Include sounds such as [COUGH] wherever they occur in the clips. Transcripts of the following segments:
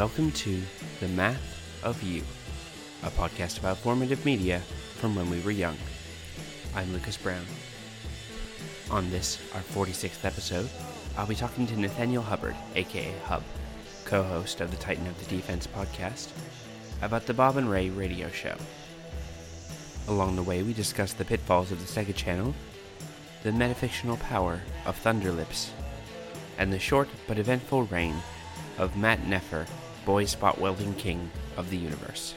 Welcome to The Math of You, a podcast about formative media from when we were young. I'm Lucas Brown. On this, our 46th episode, I'll be talking to Nathaniel Hubbard, aka Hub, co host of the Titan Up the Defense podcast, about the Bob and Ray radio show. Along the way, we discuss the pitfalls of the Sega Channel, the metafictional power of Thunderlips, and the short but eventful reign of Matt Neffer, boy spot welding king of the universe.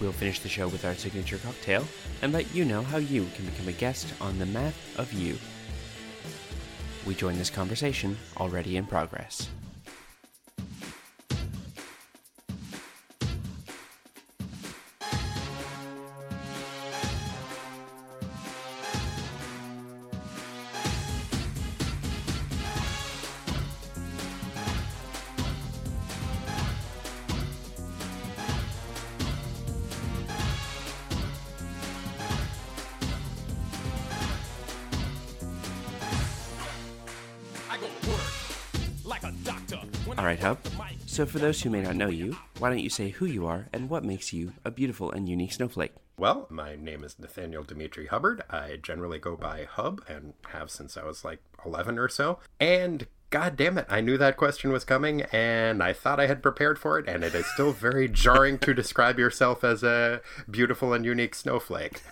We'll finish the show with our signature cocktail and let you know how you can become a guest on the Math of You. We join this conversation already in progress. All right, Hub. So, for those who may not know you, why don't you say who you are and what makes you a beautiful and unique snowflake? Well, my name is Nathaniel Dimitri Hubbard. I generally go by Hub and have since I was like 11 or so. And God damn it, I knew that question was coming and I thought I had prepared for it, and it is still very jarring to describe yourself as a beautiful and unique snowflake.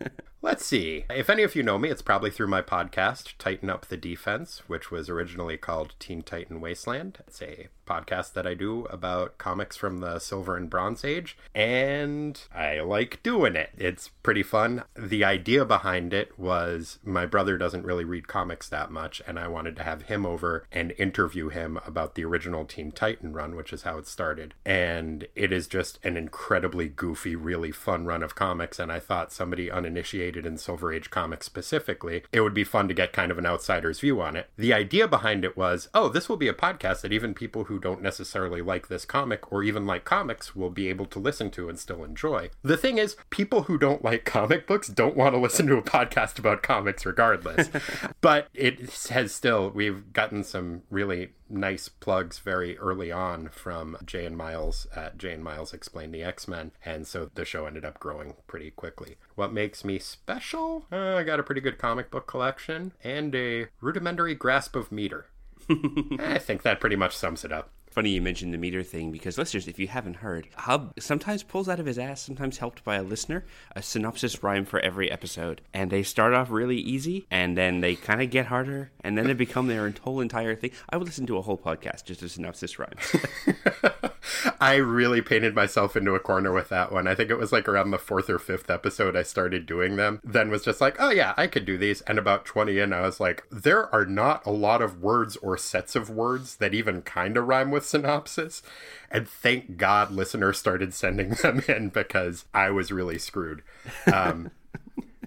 [LAUGHS] Let's see. If any of you know me, it's probably through my podcast, Titan Up the Defense, which was originally called Teen Titan Wasteland. It's a podcast that I do about comics from the Silver and Bronze Age, and I like doing it. It's pretty fun. The idea behind it was my brother doesn't really read comics that much, and I wanted to have him over and interview him about the original Teen Titan run, which is how it started. And it is just an incredibly goofy, really fun run of comics, and I thought somebody uninitiated in Silver Age comics specifically, it would be fun to get kind of an outsider's view on it. The idea behind it was, oh, this will be a podcast that even people who don't necessarily like this comic or even like comics will be able to listen to and still enjoy. The thing is, people who don't like comic books don't want to listen to a podcast about comics regardless. [LAUGHS] but it has still, we've gotten some really nice plugs very early on from Jay and Miles at Jay and Miles Explain the X Men, and so the show ended up growing pretty quickly. What makes me special? Uh, I got a pretty good comic book collection and a rudimentary grasp of meter. I think that pretty much sums it up. Funny you mentioned the meter thing because listeners, if you haven't heard, Hub sometimes pulls out of his ass, sometimes helped by a listener, a synopsis rhyme for every episode. And they start off really easy and then they kind of get harder and then they become their whole entire thing. I would listen to a whole podcast just of synopsis rhymes. [LAUGHS] [LAUGHS] I really painted myself into a corner with that one. I think it was like around the fourth or fifth episode I started doing them. Then was just like, oh yeah, I could do these. And about 20 in, I was like, there are not a lot of words or sets of words that even kind of rhyme with synopsis. And thank God listeners started sending [LAUGHS] them in because I was really screwed. Um,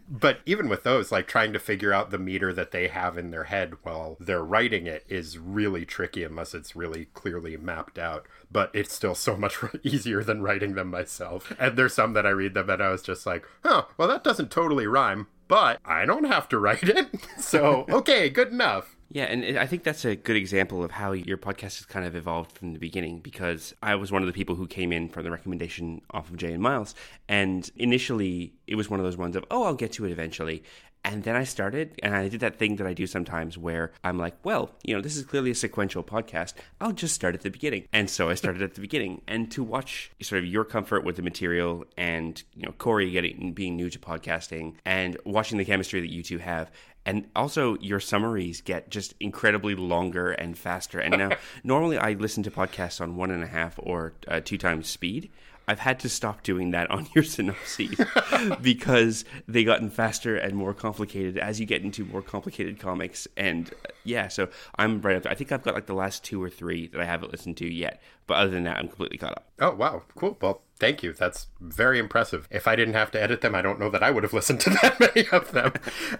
but even with those, like trying to figure out the meter that they have in their head while they're writing it is really tricky unless it's really clearly mapped out. But it's still so much [LAUGHS] easier than writing them myself. And there's some that I read them and I was just like, huh, well, that doesn't totally rhyme, but I don't have to write it. [LAUGHS] So, okay, good enough. Yeah, and I think that's a good example of how your podcast has kind of evolved from the beginning because I was one of the people who came in from the recommendation off of Jay and Miles. And initially, it was one of those ones of, oh, I'll get to it eventually. And then I started, and I did that thing that I do sometimes where I'm like, well, you know, this is clearly a sequential podcast. I'll just start at the beginning. And so I started at the beginning. And to watch sort of your comfort with the material and, you know, Corey getting being new to podcasting and watching the chemistry that you two have and also your summaries get just incredibly longer and faster. And now, [LAUGHS] normally I listen to podcasts on one and a half or uh, two times speed. I've had to stop doing that on [LAUGHS] your synopses [LAUGHS] because they gotten faster and more complicated as you get into more complicated comics. And uh, yeah, so I'm right up there. I think I've got like the last two or three that I haven't listened to yet. But other than that, I'm completely caught up. Oh, wow. Cool. Well, Thank you. That's very impressive. If I didn't have to edit them, I don't know that I would have [LAUGHS] listened to that many of them.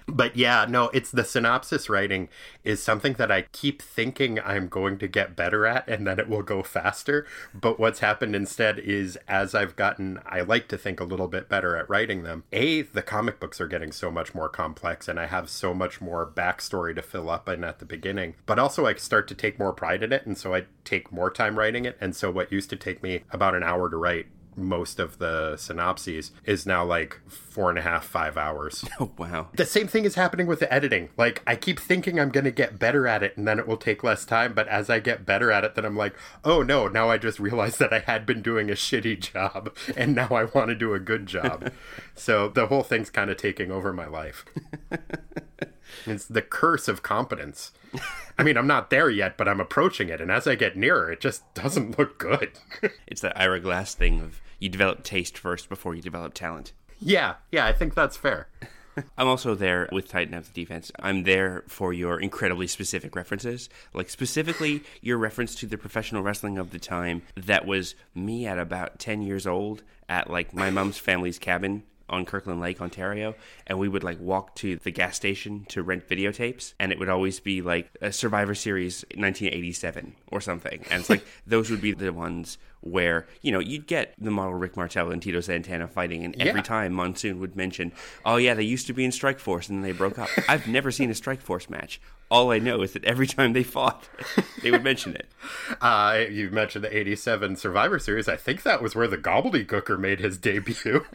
but yeah, no, it's the synopsis writing is something that I keep thinking I'm going to get better at and then it will go faster. But what's happened instead is as I've gotten, I like to think a little bit better at writing them. A, the comic books are getting so much more complex and I have so much more backstory to fill up in at the beginning. But also, I start to take more pride in it. And so I take more time writing it. And so what used to take me about an hour to write most of the synopses is now like four and a half, five hours. [LAUGHS] Oh, wow. The same thing is happening with the editing. Like, I keep thinking I'm going to get better at it and then it will take less time. But as I get better at it, then I'm like, oh no, now I just realized that I had been doing a shitty job [LAUGHS] and now I want to do a good job. [LAUGHS] so the whole thing's kind of taking over my life. It's the curse of competence. I mean, I'm not there yet, but I'm approaching it. And as I get nearer, it just doesn't look good. [LAUGHS] it's that Ira Glass thing of you develop taste first before you develop talent. Yeah, yeah, I think that's fair. [LAUGHS] I'm also there with Titan Up the Defense. I'm there for your incredibly specific references. Like, specifically, your reference to the professional wrestling of the time that was me at about 10 years old at, like, my mom's family's cabin on Kirkland Lake, Ontario, and we would like walk to the gas station to rent videotapes, and it would always be like a Survivor Series 1987 or something, and it's like [LAUGHS] those would be the ones where you know you'd get the model Rick Martel and Tito Santana fighting, and every yeah. time Monsoon would mention, "Oh yeah, they used to be in Strike Force and then they broke up." [LAUGHS] I've never seen a Strike Force match. All I know is that every time they fought, [LAUGHS] they would mention it. Uh, you mentioned the '87 Survivor Series. I think that was where the Gobbledygooker made his debut.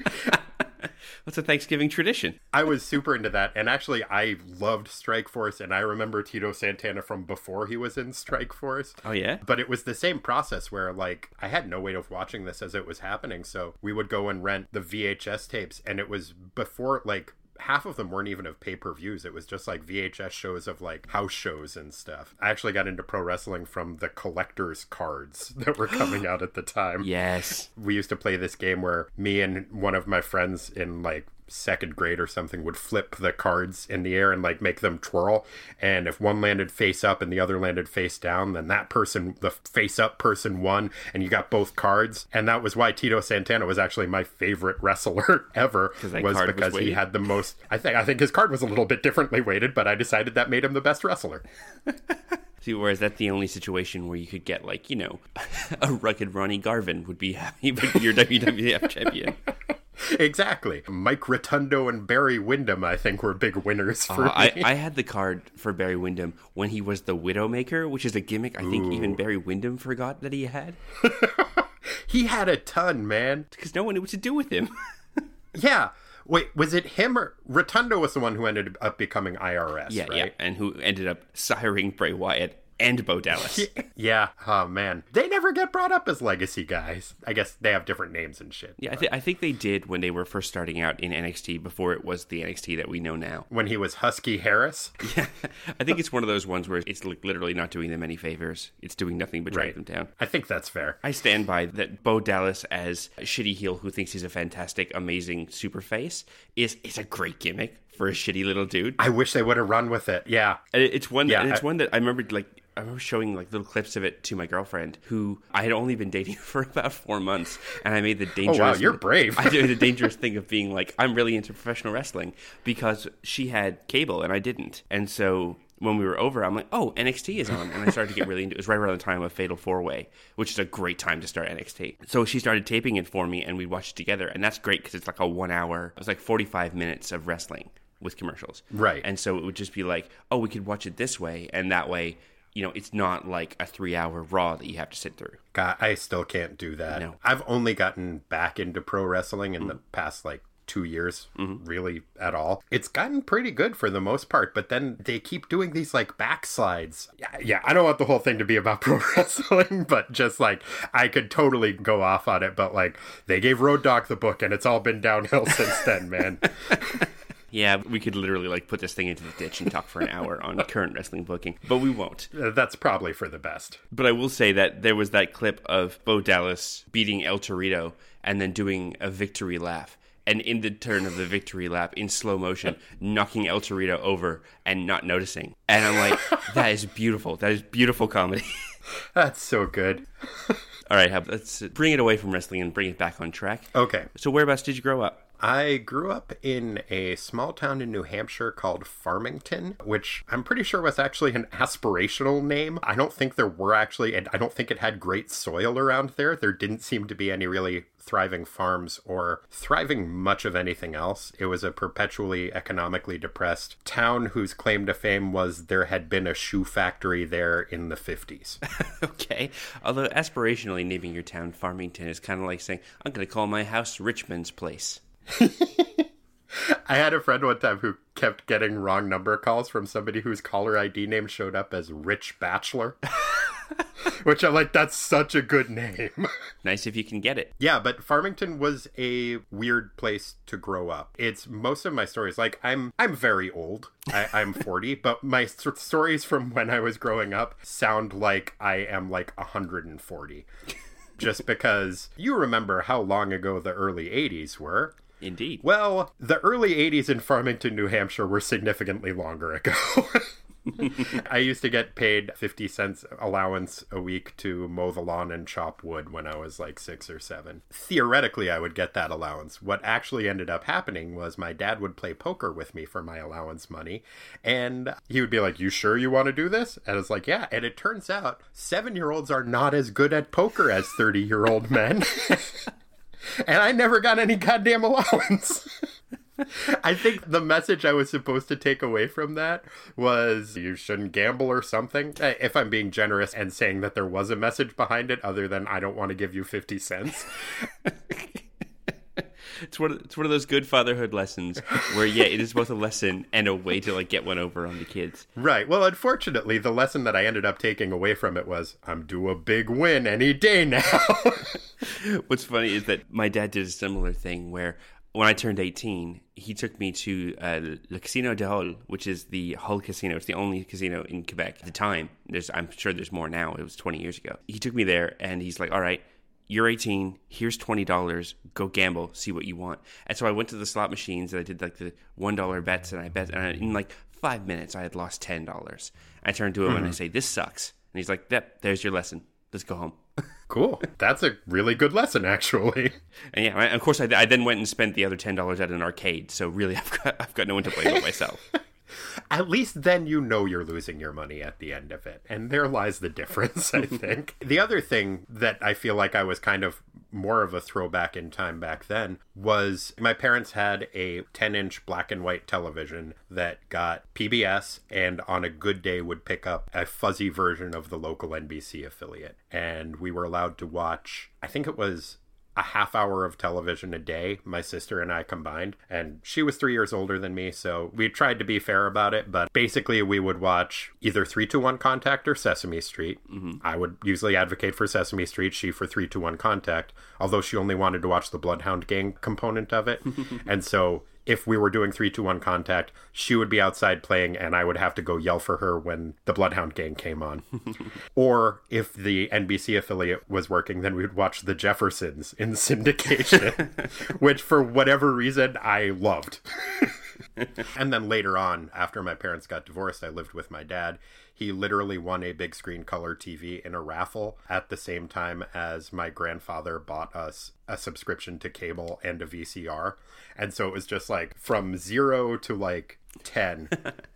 That's a Thanksgiving tradition. I was super into that. And actually, I loved Strike Force. And I remember Tito Santana from before he was in Strike Force. Oh, yeah? But it was the same process where, like, I had no way of watching this as it was happening. So we would go and rent the VHS tapes. And it was before, like, half of them weren't even of pay per views. It was just like VHS shows of like house shows and stuff. I actually got into pro wrestling from the collector's cards [LAUGHS] that were coming out at the time. [GASPS] Yes. We used to play this game where me and one of my friends in like second grade or something would flip the cards in the air and like make them twirl. And if one landed face up and the other landed face down then that person the face up person won and you got both cards. And that was why Tito Santana was actually my favorite wrestler [LAUGHS] ever was because was he had the most I think I think his card was a little bit differently weighted but I decided that made him the best wrestler. [LAUGHS] See, whereas that's the only situation where you could get like, you know, [LAUGHS] a rugged Ronnie Garvin would be happy with your WWF champion. [LAUGHS] exactly. Mike Rotundo and Barry Windham, I think, were big winners for uh, me. I, I, had the card for Barry Windham when he was the Widowmaker, which is a gimmick I think even Barry Windham forgot that he had. [LAUGHS] he had a ton, man. Because no one knew what to do with him. [LAUGHS] yeah. Wait, was it him or Rotundo was the one who ended up becoming IRS? Yeah, right? yeah, and who ended up siring Bray Wyatt and Bo Dallas. [LAUGHS] Yeah. Oh man, they never get brought up as legacy guys. I guess they have different names and shit. Yeah, I, th- I, think they did when they were first starting out in NXT before it was the NXT that we know now. When he was Husky Harris. [LAUGHS] Yeah, I think it's one of those ones where it's like literally not doing them any favors. It's doing nothing but drag right. them down. I think that's fair. I stand by that. Bo Dallas as shitty heel who thinks he's a fantastic, amazing super face is is a great gimmick for a shitty little dude. I wish they would have run with it. Yeah, it's one. Yeah, it's I, one that I remember like I remember showing like little clips of it to my girlfriend, who I had only been dating [LAUGHS] for about four months, and I made the dangerous. Oh wow, you're [LAUGHS] brave. I did the [LAUGHS] dangerous thing of being like, I'm really into professional wrestling because she had cable and I didn't, and so when we were over, I'm like, oh, NXT is on, and I started to get really into. It was right around the time of Fatal Four Way, which is a great time to start NXT. So she started taping it for me, and we watched it together, and that's great because it's like a one hour. It was like 45 minutes of wrestling with commercials, right? And so it would just be like, oh, we could watch it this way, and that way you know, it's not like a three hour Raw that you have to sit through. God, I still can't do that. No. I've only gotten back into pro wrestling in mm-hmm. the past like two years, mm-hmm. really at all. It's gotten pretty good for the most part, but then they keep doing these like backslides. Yeah, yeah, I don't want the whole thing to be about [LAUGHS] pro wrestling, but just like I could totally go off on it, but like they gave Road Dog the book and it's all been downhill [LAUGHS] since then, man. [LAUGHS] Yeah, we could literally like put this thing into the ditch and talk for an hour on current wrestling booking, but we won't. Uh, that's probably for the best. But I will say that there was that clip of Bo Dallas beating El Torito and then doing a victory laugh. And in the turn of the victory lap, in slow motion, knocking El Torito over and not noticing. And I'm like, [LAUGHS] that is beautiful. That is beautiful comedy. [LAUGHS] That's so good. All right, let's bring it away from wrestling and bring it back on track. Okay. So, whereabouts did you grow up? I grew up in a small town in New Hampshire called Farmington, which I'm pretty sure was actually an aspirational name. I don't think there were actually, and I don't think it had great soil around there. There didn't seem to be any really thriving farms or thriving much of anything else. It was a perpetually economically depressed town whose claim to fame was there had been a shoe factory there in the 50s. [LAUGHS] okay. Although aspirationally naming your town Farmington is kind of like saying, I'm going to call my house Richmond's Place. [LAUGHS] I had a friend one time who kept getting wrong number calls from somebody whose caller ID name showed up as Rich Bachelor. [LAUGHS] Which I'm like, that's such a good name. [LAUGHS] nice if you can get it. Yeah, but Farmington was a weird place to grow up. It's most of my stories. Like I'm, I'm very old. I, I'm 40, but my st- stories from when I was growing up sound like I am like 140. Just because you remember how long ago the early 80s were. Indeed. Well, the early 80s in Farmington, New Hampshire were significantly longer ago. [LAUGHS] I used to get paid 50 cents allowance a week to mow the lawn and chop wood when I was like six or seven. Theoretically, I would get that allowance. What actually ended up happening was my dad would play poker with me for my allowance money. And he would be like, You sure you want to do this? And I was like, Yeah. And it turns out seven year olds are not as good at poker as 30 year old men. [LAUGHS] and I never got any goddamn allowance. [LAUGHS] I think the message I was supposed to take away from that was you shouldn't gamble or something. Eh, If I'm being generous and saying that there was a message behind it, other than I don't want to give you 50 cents. [LAUGHS] It's one, of, it's one of those good fatherhood lessons where, yeah, it is both a lesson and a way to like get one over on the kids. right. Well, unfortunately, the lesson that I ended up taking away from it was I'm due a big win any day now. [LAUGHS] What's funny is that my dad did a similar thing where when I turned 18, he took me to uh, Le Casino de Hull, which is the Hull Casino. It's the only casino in Quebec at the time. There's, I'm sure there's more now. It was 20 years ago. He took me there and he's like, all right, you're 18. Here's $20. Go gamble. See what you want. And so I went to the slot machines and I did like the $1 bets and I bet. And I, in like five minutes, I had lost $10. I turned to him and I mm-hmm. say, this sucks. And he's like, yep, there's your lesson. Let's go home. [LAUGHS] cool. That's a really good lesson, actually. [LAUGHS] And yeah, of course, I, I then went and spent the other ten dollars at an arcade. So really, [LAUGHS] I've got I've got no one to blame but myself. At least then you know you're losing your money at the end of it. And there lies the difference, I [LAUGHS] think. the other thing that I feel like I was kind of more of a throwback in time back then was my parents had a 10 inch black and white television that got PBS and on a good day would pick up a fuzzy version of the local NBC affiliate. And we were allowed to watch, I think it was a half hour of television a day, my sister and I combined. And she was three years older than me, so we tried to be fair about it. But basically, we would watch either 3-2-1 Contact or Sesame Street. Mm-hmm. I would usually advocate for Sesame Street, she for 3-2-1 Contact, although she only wanted to watch the Bloodhound Gang component of it. [LAUGHS] and so if we were doing 3-2-1 Contact, she would be outside playing and I would have to go yell for her when the Bloodhound Gang came on. [LAUGHS] or if the NBC affiliate was working, then we would watch The Jeffersons in syndication, [LAUGHS] which for whatever reason I loved. [LAUGHS] and then later on, after my parents got divorced, I lived with my dad. He literally won a big screen color TV in a raffle at the same time as my grandfather bought us a subscription to cable and a VCR. And so it was just like from zero to like 10,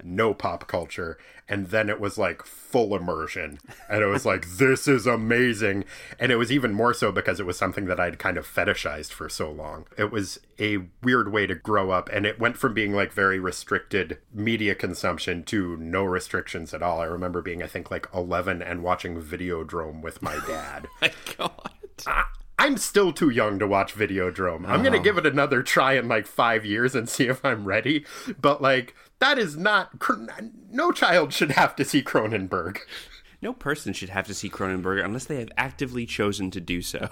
no pop culture. And then it was like full immersion. And it was like, [LAUGHS] this is amazing. And it was even more so because it was something that I'd kind of fetishized for so long. It was a weird way to grow up. And it went from being like very restricted media consumption to no restrictions at all. I remember being, I think, like 11 and watching Videodrome with my [LAUGHS] dad. Oh my God. I- I'm still too young to watch Videodrome. I'm gonna uh-huh. give it another try in like five years and see if I'm ready. But like, that is not. No child should have to see Cronenberg. No person should have to see Cronenberg unless they have actively chosen to do so.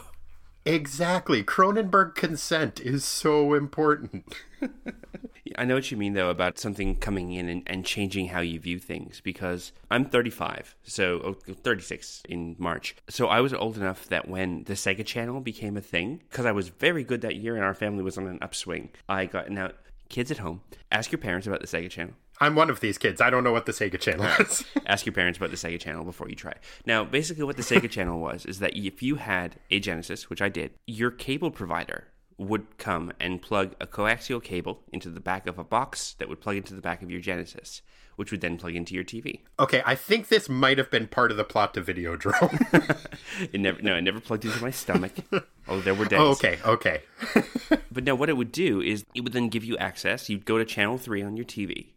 Exactly. Cronenberg consent is so important. [LAUGHS] I know what you mean, though, about something coming in and, and changing how you view things because I'm 35, so oh, 36 in March. So I was old enough that when the Sega Channel became a thing, because I was very good that year and our family was on an upswing, I got now. Kids at home, ask your parents about the Sega Channel. I'm one of these kids. I don't know what the Sega Channel is. [LAUGHS] Ask your parents about the Sega Channel before you try. Now, basically, what the Sega Channel was is that if you had a Genesis, which I did, your cable provider would come and plug a coaxial cable into the back of a box that would plug into the back of your Genesis, which would then plug into your TV. okay, I think this might have been part of the plot to Videodrome. [LAUGHS] It never, no, it never plugged into my stomach. [LAUGHS] oh, there were oh, days. oh, okay, okay. [LAUGHS] But no, what it would do is it would then give you access. You'd go to channel three on your TV,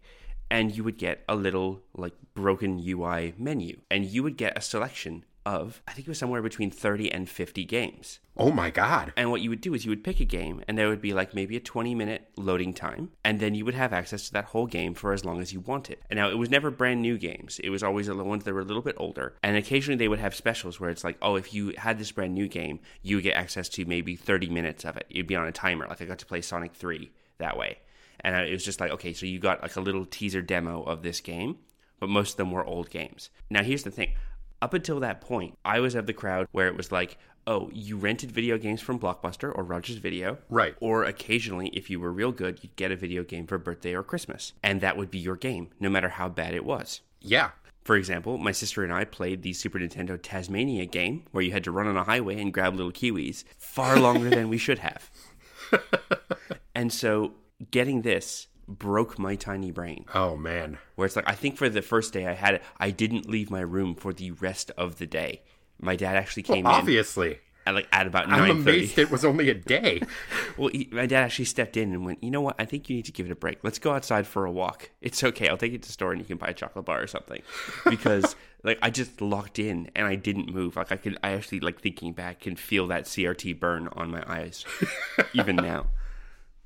and you would get a little like broken UI menu, and you would get a selection of I think it was somewhere between thirty and fifty games. Oh my god. And what you would do is you would pick a game, and there would be like maybe a 20 minute loading time, and then you would have access to that whole game for as long as you wanted. And now it was never brand new games, it was always the ones that were a little bit older. And occasionally they would have specials where it's like, oh, if you had this brand new game, you would get access to maybe 30 minutes of it. You'd be on a timer. Like I got to play Sonic 3 that way. And it was just like, okay, so you got like a little teaser demo of this game, but most of them were old games. Now, here's the thing up until that point, I was of the crowd where it was like, oh, you rented video games from Blockbuster or Rogers Video. Right. Or occasionally, if you were real good, you'd get a video game for birthday or Christmas. And that would be your game, no matter how bad it was. Yeah. For example, my sister and I played the Super Nintendo Taz-Mania game where you had to run on a highway and grab little kiwis far longer than we should have. [LAUGHS] and so getting this broke my tiny brain. Oh man. Where it's like, I think for the first day I had it, I didn't leave my room for the rest of the day. My dad actually came in Obviously. at like at about I'm amazed it was only a day. [LAUGHS] Well, he, my dad actually stepped in and went, you know what? I think you need to give it a break. Let's go outside for a walk. It's okay. I'll take you to the store and you can buy a chocolate bar or something. Because [LAUGHS] like I just locked in and I didn't move. Like I could, I actually like thinking back can feel that CRT burn on my eyes even now.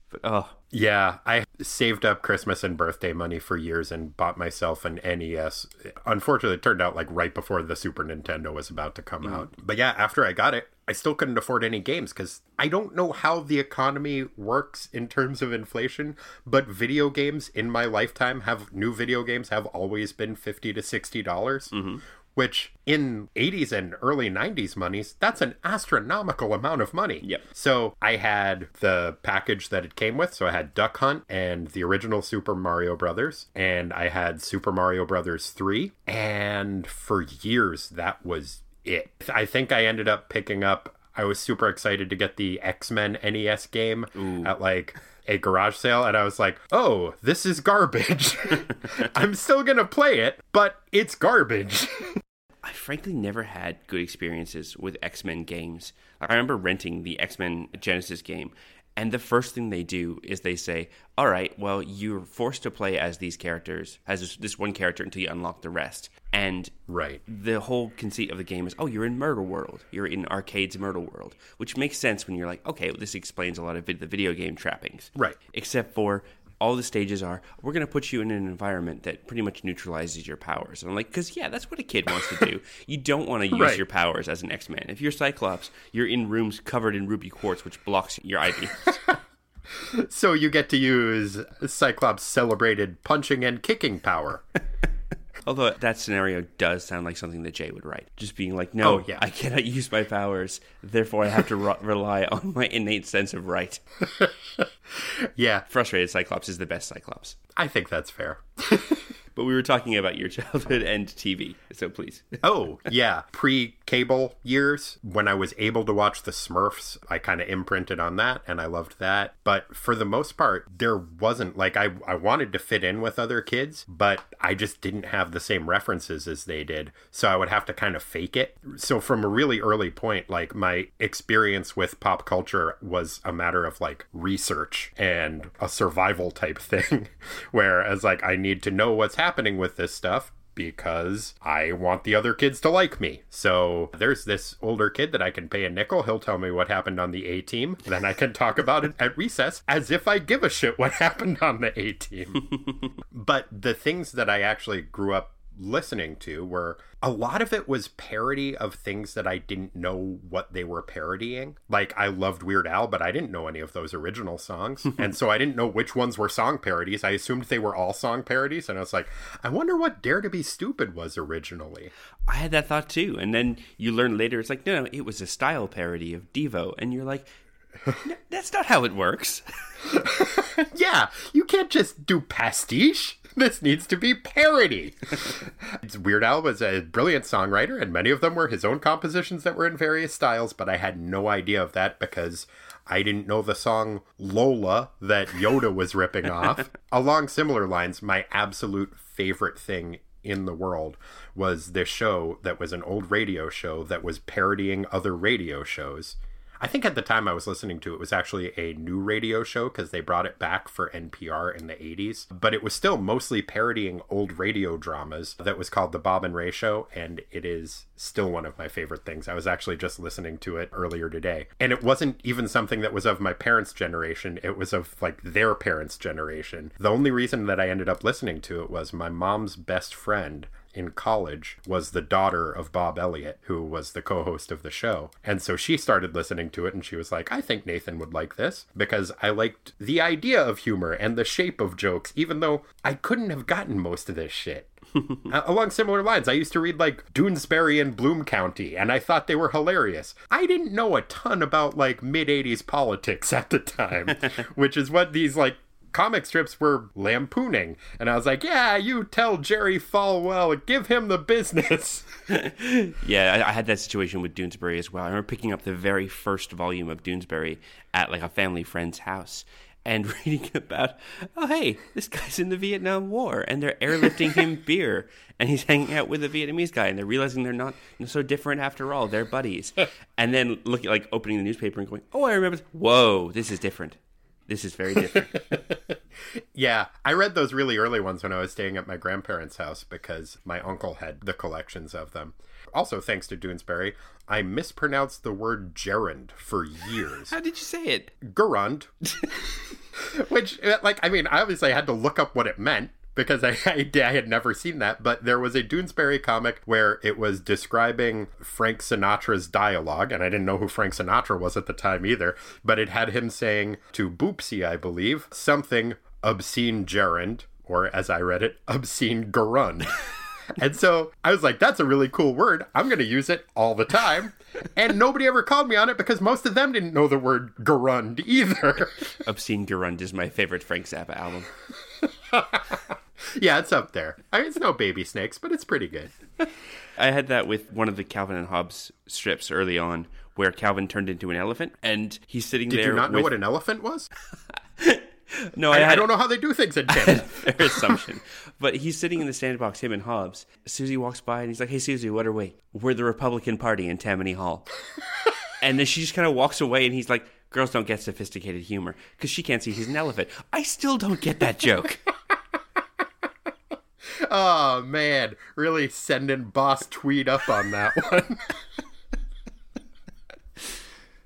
But oh, Yeah, I saved up Christmas and birthday money for years and bought myself an NES. Unfortunately, it turned out like right before the Super Nintendo was about to come mm. out. But yeah, after I got it, I still couldn't afford any games because I don't know how the economy works in terms of inflation, but video games in my lifetime have new video games have always been 50 to 60 dollars. Mm-hmm. Which in 80s and early 90s monies, that's an astronomical amount of money. Yep. So I had the package that it came with. So I had Duck Hunt and the original Super Mario Brothers, and I had Super Mario Brothers 3. And for years, that was it. I think I ended up picking up, I was super excited to get the X Men NES game at like a garage sale, and I was like, oh, this is garbage. [LAUGHS] I'm still gonna play it, but it's garbage. [LAUGHS] I frankly never had good experiences with X Men games. Like I remember renting the X Men Genesis game, and the first thing they do is they say, "All right, well, you're forced to play as these characters, as this, one character until you unlock the rest." And right. the whole conceit of the game is, "Oh, you're in Murder World. You're in Arcade's Murder World," which makes sense when you're like, "Okay, well, this explains a lot of the video game trappings." Right. Except for all the stages are we're going to put you in an environment that pretty much neutralizes your powers. And I'm like, because yeah, that's what a kid wants to do. [LAUGHS] you don't want to use Right. your powers as an X Man. If you're Cyclops, you're in rooms covered in ruby quartz, which blocks your ideas. [LAUGHS] So you get to use Cyclops' celebrated punching and kicking power. [LAUGHS] Although that scenario does sound like something that Jay would write. Just being like, no, Oh, yeah. I cannot use my powers, therefore I have to re- rely on my innate sense of right. [LAUGHS] yeah, Frustrated Cyclops is the best Cyclops. I think that's fair. [LAUGHS] But we were talking about your [LAUGHS] childhood and TV, so please. [LAUGHS] Oh, yeah. Pre cable years, when I was able to watch the Smurfs, I kind of imprinted on that and I loved that. But for the most part, there wasn't like I, I wanted to fit in with other kids, but I just didn't have the same references as they did. So I would have to kind of fake it. So from a really early point, like my experience with pop culture was a matter of like research and a survival type [LAUGHS] thing. Whereas like I need to know what's happening with this stuff because I want the other kids to like me. So there's this older kid that I can pay a nickel. He'll tell me what happened on the A team. Then I can talk about it at recess as if I give a shit what [LAUGHS] happened on the A team. [LAUGHS] but the things that I actually grew up listening to were a lot of it was parody of things that I didn't know what they were parodying. Like I loved Weird Al, but I didn't know any of those original songs. [LAUGHS] and so I didn't know which ones were song parodies. I assumed they were all song parodies and I was like, I wonder what Dare to Be Stupid was originally. I had that thought too. And then you learn later it's like, no, no, it was a style parody of Devo. And you're like, That's not how it works. [LAUGHS] [LAUGHS] yeah, you can't just do pastiche. This needs to be parody. [LAUGHS] Weird Al was a brilliant songwriter, and many of them were his own compositions that were in various styles, but I had no idea of that because I didn't know the song Lola that Yoda was ripping off. [LAUGHS] Along similar lines, my absolute favorite thing in the world was this show that was an old radio show that was parodying other radio shows. I think at the time I was listening to it was actually a new radio show because they brought it back for NPR in the 80s, but it was still mostly parodying old radio dramas that was called The Bob and Ray Show, and it is still one of my favorite things. I was actually just listening to it earlier today, and it wasn't even something that was of my parents' generation, it was of like their parents' generation. The only reason that I ended up listening to it was my mom's best friend in college was the daughter of Bob Elliott, who was the co host of the show. And so she started listening to it and she was like, I think Nathan would like this because I liked the idea of humor and the shape of jokes, even though I couldn't have gotten most of this shit. [LAUGHS] along similar lines, I used to read like Doonesbury and Bloom County, and I thought they were hilarious. I didn't know a ton about like mid 80s politics at the time, [LAUGHS] which is what these like comic strips were lampooning. And I was like, yeah, you tell Jerry Falwell, give him the business. [LAUGHS] yeah, I, I, had that situation with Doonesbury as well. I remember picking up the very first volume of Doonesbury at like a family friend's house and [LAUGHS] reading about, oh, hey, this guy's in the Vietnam War and they're airlifting him [LAUGHS] beer and he's hanging out with a Vietnamese guy and they're realizing they're not so different after all. They're buddies. and then looking like opening the newspaper and going, oh, I remember, whoa, this is different. This is very different. [LAUGHS] yeah, I read those really early ones when I was staying at my grandparents' house because my uncle had the collections of them. Also, thanks to Doonesbury, I mispronounced the word gerund for years. How did you say it? Gerund. [LAUGHS] Which, like, I mean, I obviously had to look up what it meant because I, [LAUGHS] I, I, had never seen that. But there was a Doonesbury comic where it was describing Frank Sinatra's dialogue, and I didn't know who Frank Sinatra was at the time either. But it had him saying to Boopsie, I believe, something obscene gerund, or as I read it, obscene garun. [LAUGHS] and so I was like, that's a really cool word. I'm going to use it all the time. And nobody ever called me on it because most of them didn't know the word garund either. [LAUGHS] Obscene Garund is my favorite Frank Zappa album. Yeah, it's up there. I mean, it's no baby snakes, but it's pretty good. I had that with one of the Calvin and Hobbes strips early on, where Calvin turned into an elephant, and he's sitting Did there. Did you not with... know what an elephant was? [LAUGHS] no, I, I, had... I, don't know how they do things in Canada. [LAUGHS] Fair assumption. But he's sitting in the sandbox, him and Hobbes. Susie walks by, and he's like, "Hey, Susie, what are we? We're the Republican Party in Tammany Hall." [LAUGHS] and then she just kind of walks away, and he's like, "Girls don't get sophisticated humor because she can't see he's an elephant." I still don't get that joke. [LAUGHS] oh man, really sending Boss Tweed up on that one. [LAUGHS]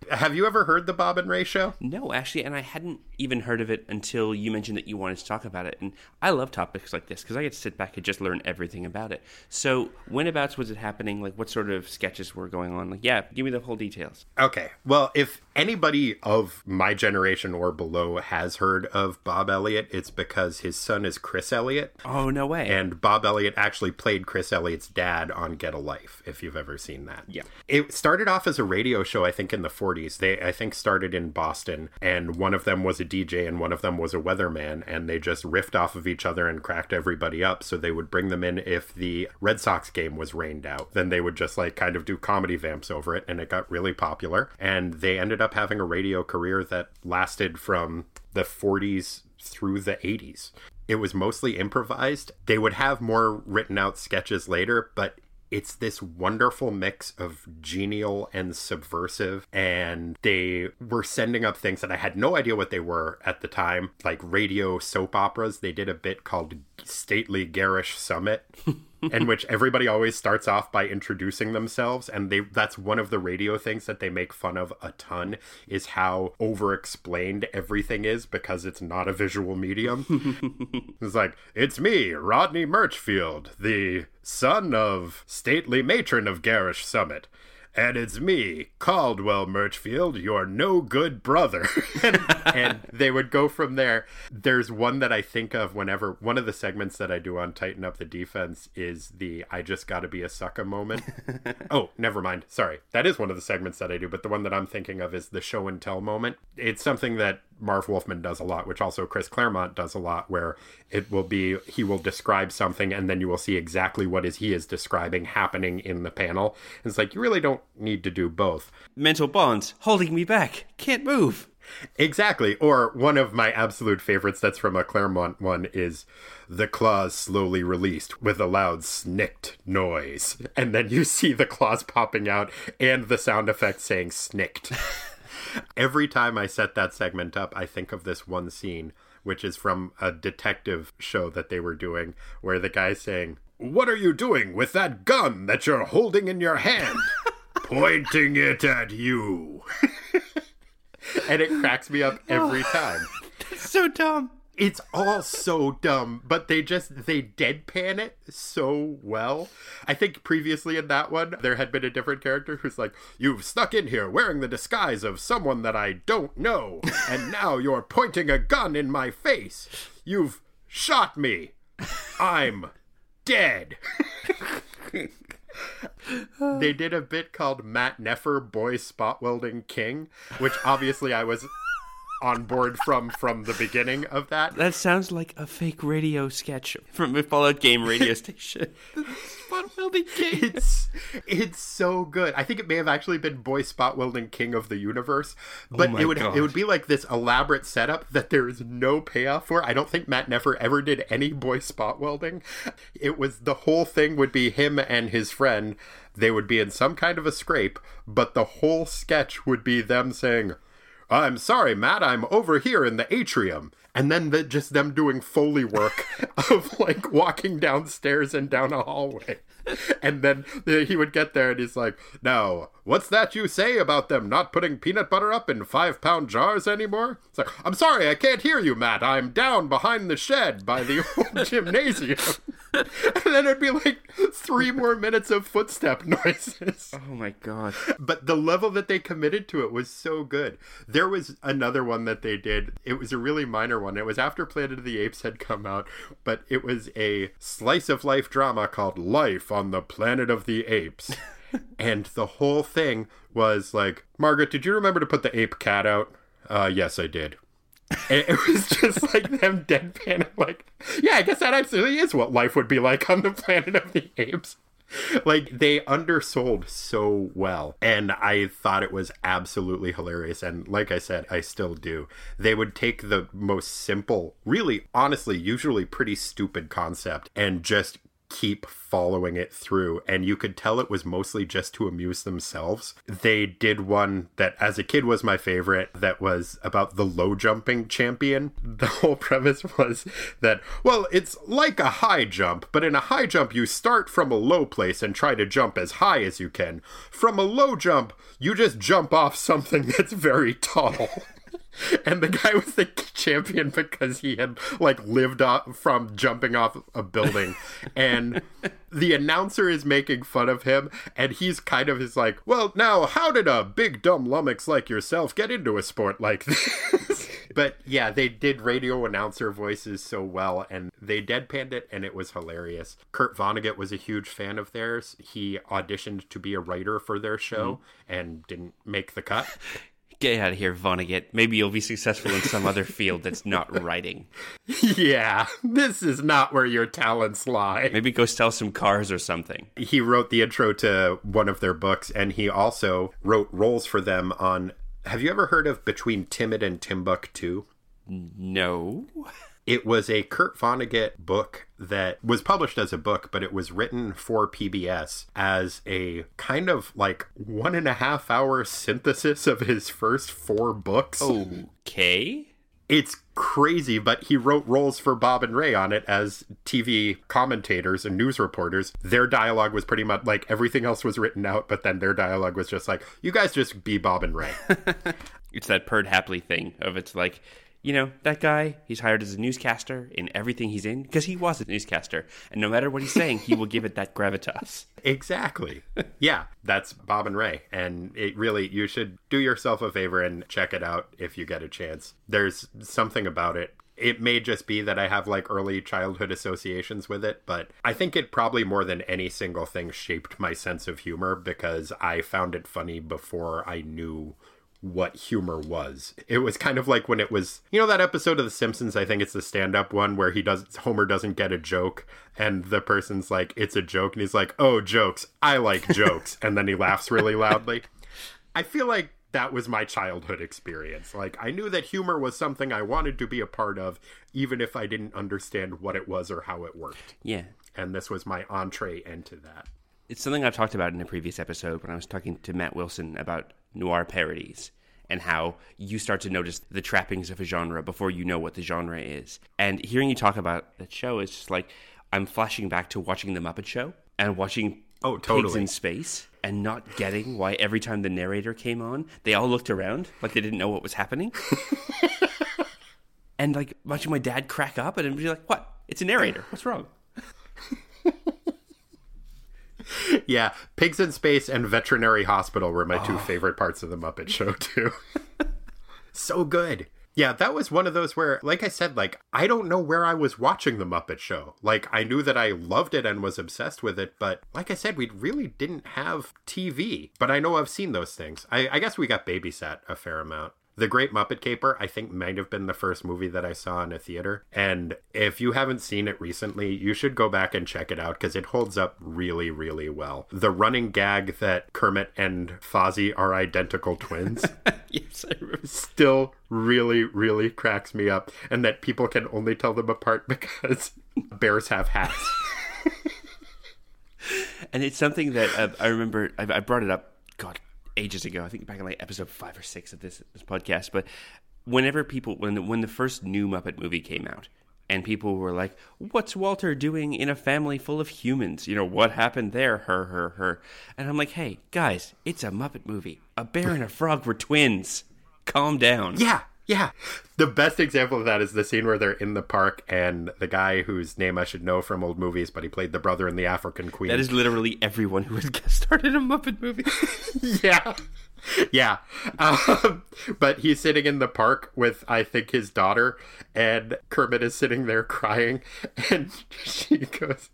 Have you ever heard the Bob and Ray show? No, actually, and I hadn't even heard of it until you mentioned that you wanted to talk about it. And I love topics like this because I get to sit back and just learn everything about it. So, whenabouts was it happening? Like, what sort of sketches were going on? Like, yeah, give me the whole details. Okay. Well, if anybody of my generation or below has heard of Bob Elliott, it's because his son is Chris Elliott. Oh, no way. And Bob Elliott actually played Chris Elliott's dad on Get a Life, if you've ever seen that. Yeah. It started off as a radio show, I think, in the 40s. They, I think, started in Boston, and one of them was a DJ and one of them was a weatherman, and they just riffed off of each other and cracked everybody up. So they would bring them in if the Red Sox game was rained out. Then they would just like kind of do comedy vamps over it, and it got really popular. And they ended up having a radio career that lasted from the 40s through the 80s. It was mostly improvised. They would have more written out sketches later, but it's this wonderful mix of genial and subversive and they were sending up things that i had no idea what they were at the time like radio soap operas. They did a bit called stately garish summit [LAUGHS] in which everybody always starts off by introducing themselves and they that's one of the radio things that they make fun of a ton is how over explained everything is because it's not a visual medium. [LAUGHS] It's like it's me rodney murchfield the son of stately matron of garish summit and it's me, Caldwell Murchfield, your no good brother. [LAUGHS] and, and, they would go from there. There's one that I think of whenever one of the segments that I do on Titan Up the Defense is the I just gotta be a sucker moment. [LAUGHS] oh, never mind. Sorry. That is one of the segments that I do, but the one that I'm thinking of is the show and tell moment. It's something that Marv Wolfman does a lot, which also Chris Claremont does a lot, where it will be he will describe something and then you will see exactly what is he is describing happening in the panel. And it's like you really don't need to do both. Mental bonds holding me back. Can't move. Exactly. Or one of my absolute favorites that's from a Claremont one is the claws slowly released with a loud snikt noise. And then you see the claws popping out and the sound effect saying snikt. [LAUGHS] Every time I set that segment up, I think of this one scene, which is from a detective show that they were doing, where the guy's saying, What are you doing with that gun that you're holding in your hand? [LAUGHS] Pointing it at you. [LAUGHS] and it cracks me up every oh, time. That's so dumb it's all so dumb, but they just they deadpan it so well. I think previously in that one there had been a different character who's like, "You've snuck in here wearing the disguise of someone that I don't know, and [LAUGHS] now you're pointing a gun in my face. You've shot me. I'm dead." they did a bit called Matt Neffer Boy Spot Welding King, which obviously I was on board from from the beginning of that. That sounds like a fake radio sketch from a Fallout game radio [LAUGHS] station. spot welding king. It's it's so good. I think it may have actually been Boy Spot Welding King of the Universe, oh but oh it would God. it would be like this elaborate setup that there is no payoff for. I don't think Matt Neffer ever did any boy spot welding. It was the whole thing would be him and his friend. They would be in some kind of a scrape, but the whole sketch would be them saying, I'm sorry, Matt, I'm over here in the atrium. And then the, just them doing Foley work [LAUGHS] of like walking downstairs and down a hallway. [LAUGHS] And then he would get there and he's like, Now, what's that you say about them not putting peanut butter up in five pound jars anymore? It's like, I'm sorry, I can't hear you, Matt. I'm down behind the shed by the [LAUGHS] old gymnasium. [LAUGHS] and then it'd be like three more minutes of footstep noises. Oh my god. But the level that they committed to it was so good. There was another one that they did. It was a really minor one. It was after Planet of the Apes had come out, but it was a slice of life drama called Life on the Planet of the Apes. [LAUGHS] and the whole thing was like, Margaret, did you remember to put the ape cat out? Uh, yes, I did. And it was just like them deadpan, like, yeah, I guess that absolutely is what life would be like on the planet of the apes. Like they undersold so well, and I thought it was absolutely hilarious. And like I said, I still do. They would take the most simple, really, honestly, usually pretty stupid concept and just keep following it through and you could tell it was mostly just to amuse themselves. They did one that as a kid was my favorite that was about the low jumping champion. [LAUGHS] The whole premise was that well, it's like a high jump, but in a high jump you start from a low place and try to jump as high as you can. From a low jump, you just jump off something [LAUGHS] that's very tall. [LAUGHS] and the guy was the champion because he had like lived off from jumping off a building. And the announcer is making fun of him and he's kind of is like well now how did a big dumb lummox like yourself get into a sport like this? But yeah they did radio announcer voices so well and they deadpanned it and it was hilarious. Kurt vonnegut was a huge fan of theirs. He auditioned to be a writer for their show mm-hmm. and didn't make the cut Get out of here, Vonnegut. Maybe you'll be successful in some other field that's not writing. [LAUGHS] Yeah, this is not where your talents lie. Maybe go sell some cars or something. He wrote the intro to one of their books, and he also wrote roles for them on. Have you ever heard of Between Time and Timbuktu? No. It was a Kurt Vonnegut book that was published as a book, but it was written for PBS as a kind of like one and a half hour synthesis of his first four books. Okay. It's crazy, but he wrote roles for Bob and Ray on it as TV commentators and news reporters. Their dialogue was pretty much like everything else was written out, but then their dialogue was just like, you guys just be Bob and Ray. [LAUGHS] it's that Perd Hapley thing of it's like, you know, that guy, he's hired as a newscaster in everything he's in because he was a newscaster. And no matter what he's saying, he will give it that gravitas. [LAUGHS] Exactly. yeah, that's Bob and Ray. And it really, you should do yourself a favor and check it out if you get a chance. There's something about it. It may just be that I have like early childhood associations with it, but I think it probably more than any single thing shaped my sense of humor because I found it funny before I knew what humor was. It was kind of like when it was, you know, that episode of The Simpsons. I think it's the stand-up one where he does Homer doesn't get a joke, and the person's like, "It's a joke," and he's like, "Oh, jokes! I like jokes," [LAUGHS] and then he laughs really loudly. I feel like that was my childhood experience. Like I knew that humor was something I wanted to be a part of, even if I didn't understand what it was or how it worked. Yeah. And this was my entree into that. It's something I've talked about in a previous episode when I was talking to Matt Wilson about noir parodies and how you start to notice the trappings of a genre before you know what the genre is. And hearing you talk about that show is just like I'm flashing back to watching The Muppet Show and watching Oh, Pigs in Space and not getting why every time the narrator came on, they all looked around like they didn't know what was happening. [LAUGHS] and like watching my dad crack up and be like, "What? It's a narrator. What's wrong?" [LAUGHS] [LAUGHS] Yeah, Pigs in Space and Veterinary Hospital were my two oh. favorite parts of the Muppet Show too. [LAUGHS] so good. Yeah, that was one of those where, like I said, like I don't know where I was watching the Muppet Show. Like I knew that I loved it and was obsessed with it, but like I said, we really didn't have TV. But I know I've seen those things. I, I guess we got babysat a fair amount. The Great Muppet Caper, I think, might have been the first movie that I saw in a theater. And if you haven't seen it recently, you should go back and check it out because it holds up really, really well. The running gag that Kermit and Fozzie are identical twins [LAUGHS] yes, I remember. still really, really cracks me up. And that people can only tell them apart [LAUGHS] because bears have hats. [LAUGHS] And it's something that uh, I remember. I, I brought it up, God, ages ago. I think back in like episode five or six of this, this podcast. But whenever people, when the, when the first new Muppet movie came out, and people were like, "What's Walter doing in a family full of humans? You know what happened there? Her, her, her." And I'm like, "Hey guys, it's a Muppet movie. A bear and a frog were twins. Calm down." Yeah, yeah. The best example of that is the scene where they're in the park and the guy whose name I should know from old movies, but he played the brother in the African Queen. That is literally everyone who has [LAUGHS] guest starred in a Muppet movie. [LAUGHS] yeah. Yeah. Um, but he's sitting in the park with, I think, his daughter, and Kermit is sitting there crying, and [LAUGHS] she goes,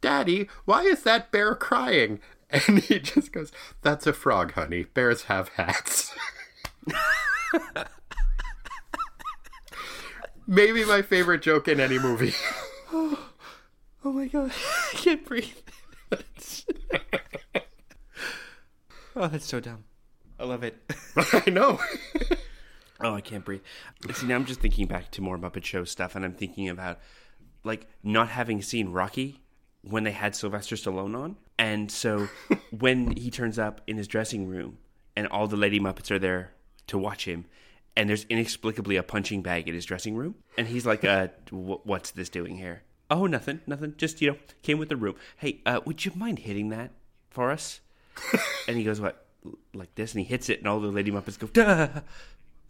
Daddy, why is that bear crying? And he just goes, That's a frog, honey. Bears have hats. Maybe my favorite joke in any movie. [LAUGHS] oh my god, [LAUGHS] I can't breathe. [LAUGHS] oh, that's so dumb. I love it. I know. Oh, I can't breathe. See, now I'm just thinking back to more Muppet Show stuff, and I'm thinking about like not having seen Rocky when they had Sylvester Stallone on, and so when he turns up in his dressing room, and all the lady Muppets are there to watch him, and there's inexplicably a punching bag in his dressing room, and he's like, "Uh, wh- what's this doing here?" Oh, nothing, nothing. Just you know, came with the room. Hey, uh, would you mind hitting that for us? [LAUGHS] and he goes, "What?" Like this, and he hits it, and all the lady Muppets go, "Duh!"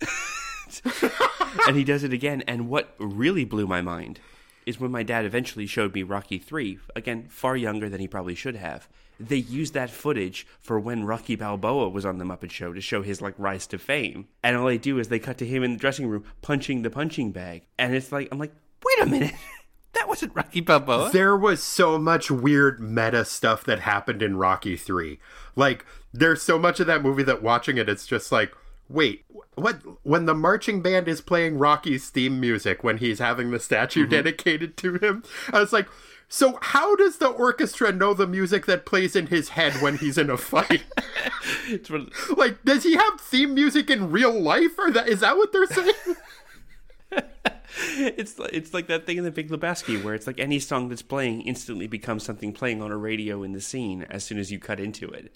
[LAUGHS] and he does it again. And what really blew my mind is when my dad eventually showed me Rocky 3, again, far younger than he probably should have. They used that footage for when Rocky Balboa was on the Muppet Show to show his like rise to fame. And all they do is they cut to him in the dressing room punching the punching bag. And it's like I'm like, wait a minute. [LAUGHS] that wasn't Rocky Balboa. There was so much weird meta stuff that happened in Rocky 3. Like, there's so much of that movie that watching it, it's just like, wait, what? When the marching band is playing Rocky's theme music when he's having the statue mm-hmm. dedicated to him, I was like, so how does the orchestra know the music that plays in his head when he's in a fight? [LAUGHS] One- like, does he have theme music in real life, or that is that what they're saying? [LAUGHS] [LAUGHS] it's like- it's like that thing in the Big Lebowski where it's like any song that's playing instantly becomes something playing on a radio in the scene as soon as you cut into it.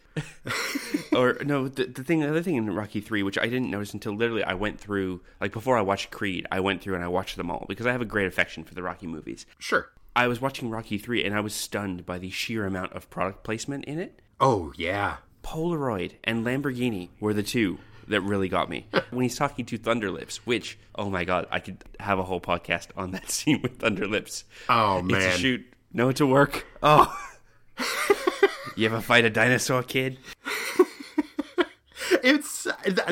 or no, the, the thing, the other thing in Rocky Three, which I didn't notice until literally I went through, like before I watched Creed, I went through and I watched them all because I have a great affection for the Rocky movies. sure. I was watching Rocky Three and I was stunned by the sheer amount of product placement in it. Oh yeah. Polaroid and Lamborghini were the two that really got me. [LAUGHS] when he's talking to Thunderlips, which, oh my god, I could have a whole podcast on that [LAUGHS] scene with Thunderlips. Oh It's man. a shoot, no to work. Oh. [LAUGHS] you ever fight a dinosaur kid? It's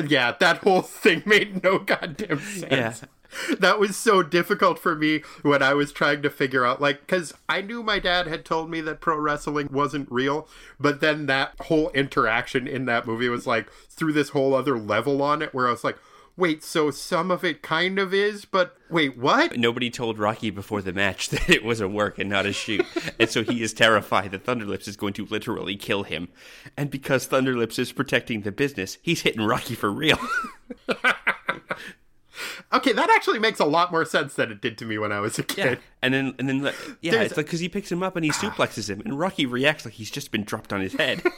yeah, that whole thing made no goddamn sense. Yeah. [LAUGHS] That was so difficult for me when I was trying to figure out like cuz I knew my dad had told me that pro wrestling wasn't real, but then that whole interaction in that movie was like through this whole other level on it where I was like, "Wait, so some of it kind of is, but wait, what?" Nobody told Rocky before the match [LAUGHS] that it was a work and not a shoot. and so he is terrified that Thunderlips is going to literally kill him. And because Thunderlips is protecting the business, he's hitting Rocky for real. [LAUGHS] Okay, that actually makes a lot more sense than it did to me when I was a Yeah. kid. And then, and then, yeah, There's- it's like because he picks him up and he [SIGHS] suplexes him, and Rocky reacts like he's just been dropped on his head. [LAUGHS]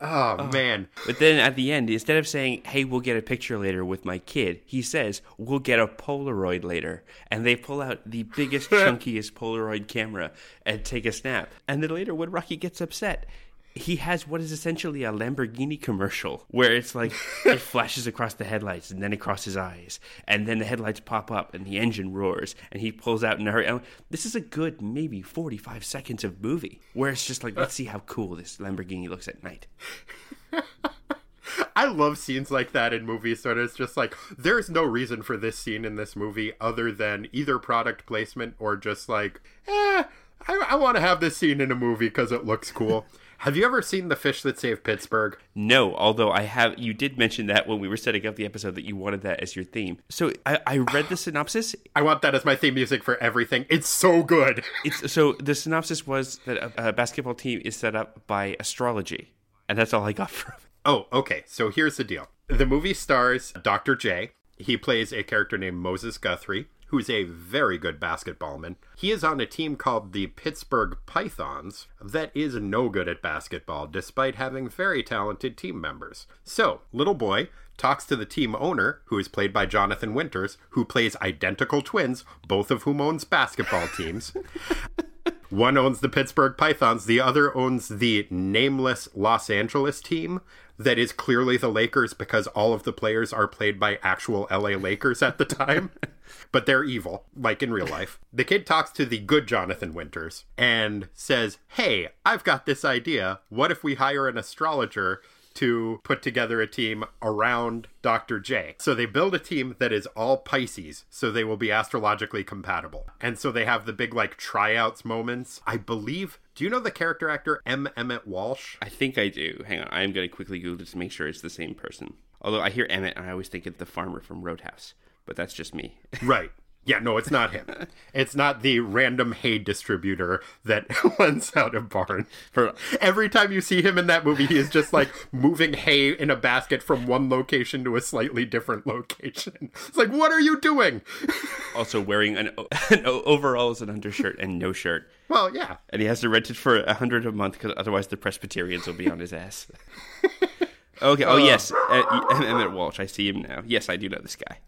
Oh, ah, man. but then at the end, instead of saying, "Hey, we'll get a picture later with my kid," he says, "We'll get a Polaroid later." And they pull out the biggest, [LAUGHS] chunkiest Polaroid camera and take a snap. And then later, when Rocky gets upset. He has what is essentially a Lamborghini commercial where it's like [LAUGHS] it flashes across the headlights and then across his eyes, and then the headlights pop up and the engine roars and he pulls out in a hurry. And This is a good maybe forty-five seconds of movie where it's just like let's see how cool this Lamborghini looks at night. [LAUGHS] I love scenes like that in movies. where it's just like there's no reason for this scene in this movie other than either product placement or just like, eh, I, I want to have this scene in a movie because it looks cool. [LAUGHS] have you ever seen The Fish That Saved Pittsburgh? No, although I have, you did mention that when we were setting up the episode that you wanted that as your theme. So I, I read the [SIGHS] synopsis. I want that as my theme music for everything. It's so good. It's so the synopsis was that a, a basketball team is set up by astrology, and that's all I got [LAUGHS] from. it. Oh, okay. So here's the deal. The movie stars Dr. J. He plays a character named Moses Guthrie, who's a very good basketballman. He is on a team called the Pittsburgh Pythons that is no good at basketball, despite having very talented team members. So, little boy talks to the team owner, who is played by Jonathan Winters, who plays identical twins, both of whom owns basketball [LAUGHS] teams. One owns the Pittsburgh Pythons, the other owns the nameless Los Angeles team that is clearly the Lakers because all of the players are played by actual LA Lakers at the time. [LAUGHS] but they're evil, like in real life. The kid talks to the good Jonathan Winters and says, Hey, I've got this idea. What if we hire an astrologer to put together a team around Dr. J. So they build a team that is all Pisces, so they will be astrologically compatible. And so they have the big like tryouts moments. I believe. Do you know the character actor M. Emmett Walsh? I think I do. Hang on, I am going to quickly Google to make sure it's the same person. Although I hear Emmett, and I always think of the farmer from Roadhouse, but that's just me. [LAUGHS] Right. Yeah, no, it's not him. It's not the random hay distributor that [LAUGHS] lends out a barn. For Every time you see him in that movie, he is just like moving hay in a basket from one location to a slightly different location. It's like, what are you doing? also wearing an, an overalls, an undershirt, and no shirt. Well, yeah. and he has to rent it for a hundred a month because otherwise the Presbyterians will be on his ass. [LAUGHS] okay. Oh yes, uh, Emmett Walsh. I see him now. Yes, I do know this guy.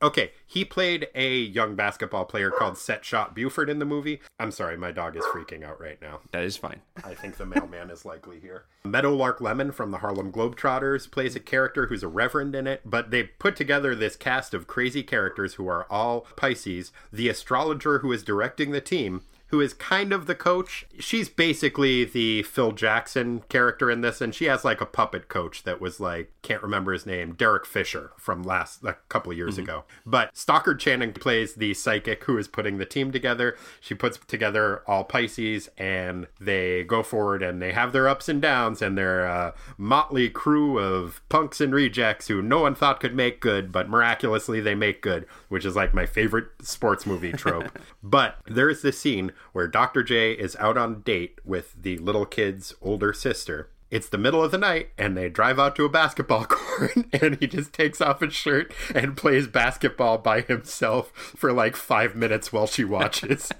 Okay, he played a young basketball player called Set Shot Buford in the movie. I'm sorry, my dog is freaking out right now. That is fine. I think the mailman is likely here. Meadowlark Lemon from the Harlem Globetrotters plays a character who's a reverend in it, but they put together this cast of crazy characters who are all Pisces. The astrologer who is directing the team, who is kind of the coach, she's basically the Phil Jackson character in this, and she has like a puppet coach that was like, can't remember his name, Derek Fisher from last, a couple of years mm-hmm. ago. But Stockard Channing plays the psychic who is putting the team together. She puts together all Pisces, and they go forward and they have their ups and downs, and they're a uh, motley crew of punks and rejects who no one thought could make good, but miraculously they make good, which is like my favorite sports movie trope. [LAUGHS] but there's this scene where Dr. J is out on a date with the little kid's older sister. It's the middle of the night, and they drive out to a basketball [LAUGHS] court, and he just takes off his shirt and plays basketball by himself for like five minutes while she watches.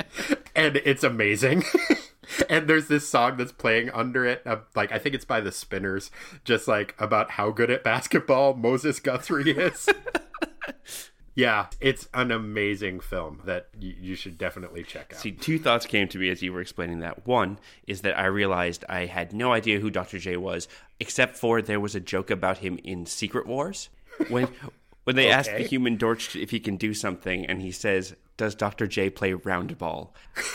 [LAUGHS] and it's amazing. [LAUGHS] and there's this song that's playing under it, uh, like I think it's by the Spinners, just like about how good at basketball Moses Guthrie is. Yeah, it's an amazing film that y- you should definitely check out. See, two thoughts came to me as you were explaining that. One is that I realized I had no idea who Dr. J was, except for there was a joke about him in Secret Wars when [LAUGHS] when they ask the Human Torch if he can do something, and he says, "Does Dr. J play roundball?"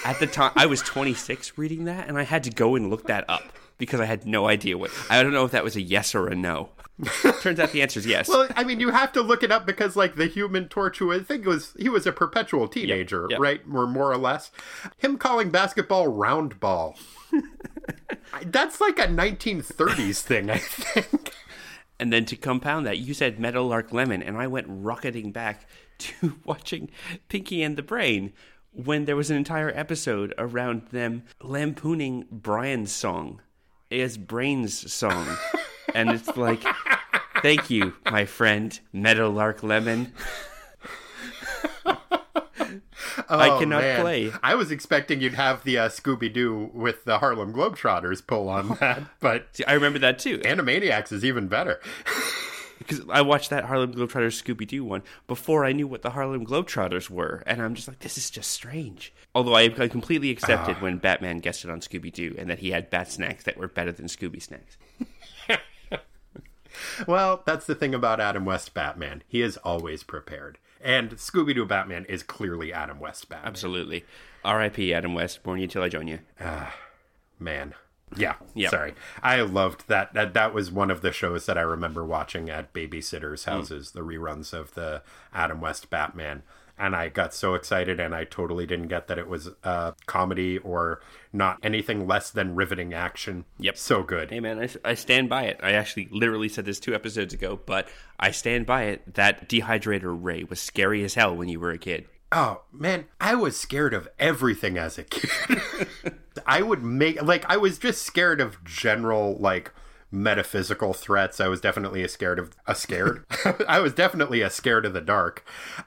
At the time, I was 26 reading that, and I had to go and look that up because I had no idea what. I don't know if that was a yes or a no. [LAUGHS] Turns out the answer is yes. Well, I mean, you have to look it up because, like, the Human Torch, who I think was he was a perpetual teenager, yep. right, or more or less. Him calling basketball round ball. [LAUGHS] That's like a 1930s thing, I think. And then to compound that, you said Meadowlark Lemon, and I went rocketing back [LAUGHS] to watching Pinky and the Brain when there was an entire episode around them lampooning Brian's song as Brain's song. And it's like, thank you, my friend, Meadowlark Lemon. [LAUGHS] I Oh, cannot man. play. I was expecting you'd have the uh, Scooby Doo with the Harlem Globetrotters pull on [LAUGHS] that, but See, I remember that too. Animaniacs is even better. [LAUGHS] because I watched that Harlem Globetrotters Scooby Doo one before I knew what the Harlem Globetrotters were, and I'm just like, this is just strange. Although I, I completely accepted when Batman guessed it on Scooby Doo, and that he had bat snacks that were better than Scooby snacks. Well, that's the thing about Adam West Batman. He is always prepared. And Scooby Doo Batman is clearly Adam West Batman. Absolutely. R.I.P. Adam West. Born you till I join you. Ah, man. Yeah. Yep. Sorry. I loved that. that. That was one of the shows that I remember watching at babysitters' hmm. houses, the reruns of the Adam West Batman. And I got so excited, and I totally didn't get that it was a comedy or not anything less than riveting action. Yep. So good. Hey man, I, I stand by it. I actually literally said this two episodes ago, but I stand by it. That dehydrator ray was scary as hell when you were a kid. Oh man, I was scared of everything as a kid. [LAUGHS] I would make like I was just scared of general like metaphysical threats. I was definitely a scared of a scared. [LAUGHS] I was definitely a scared of the dark,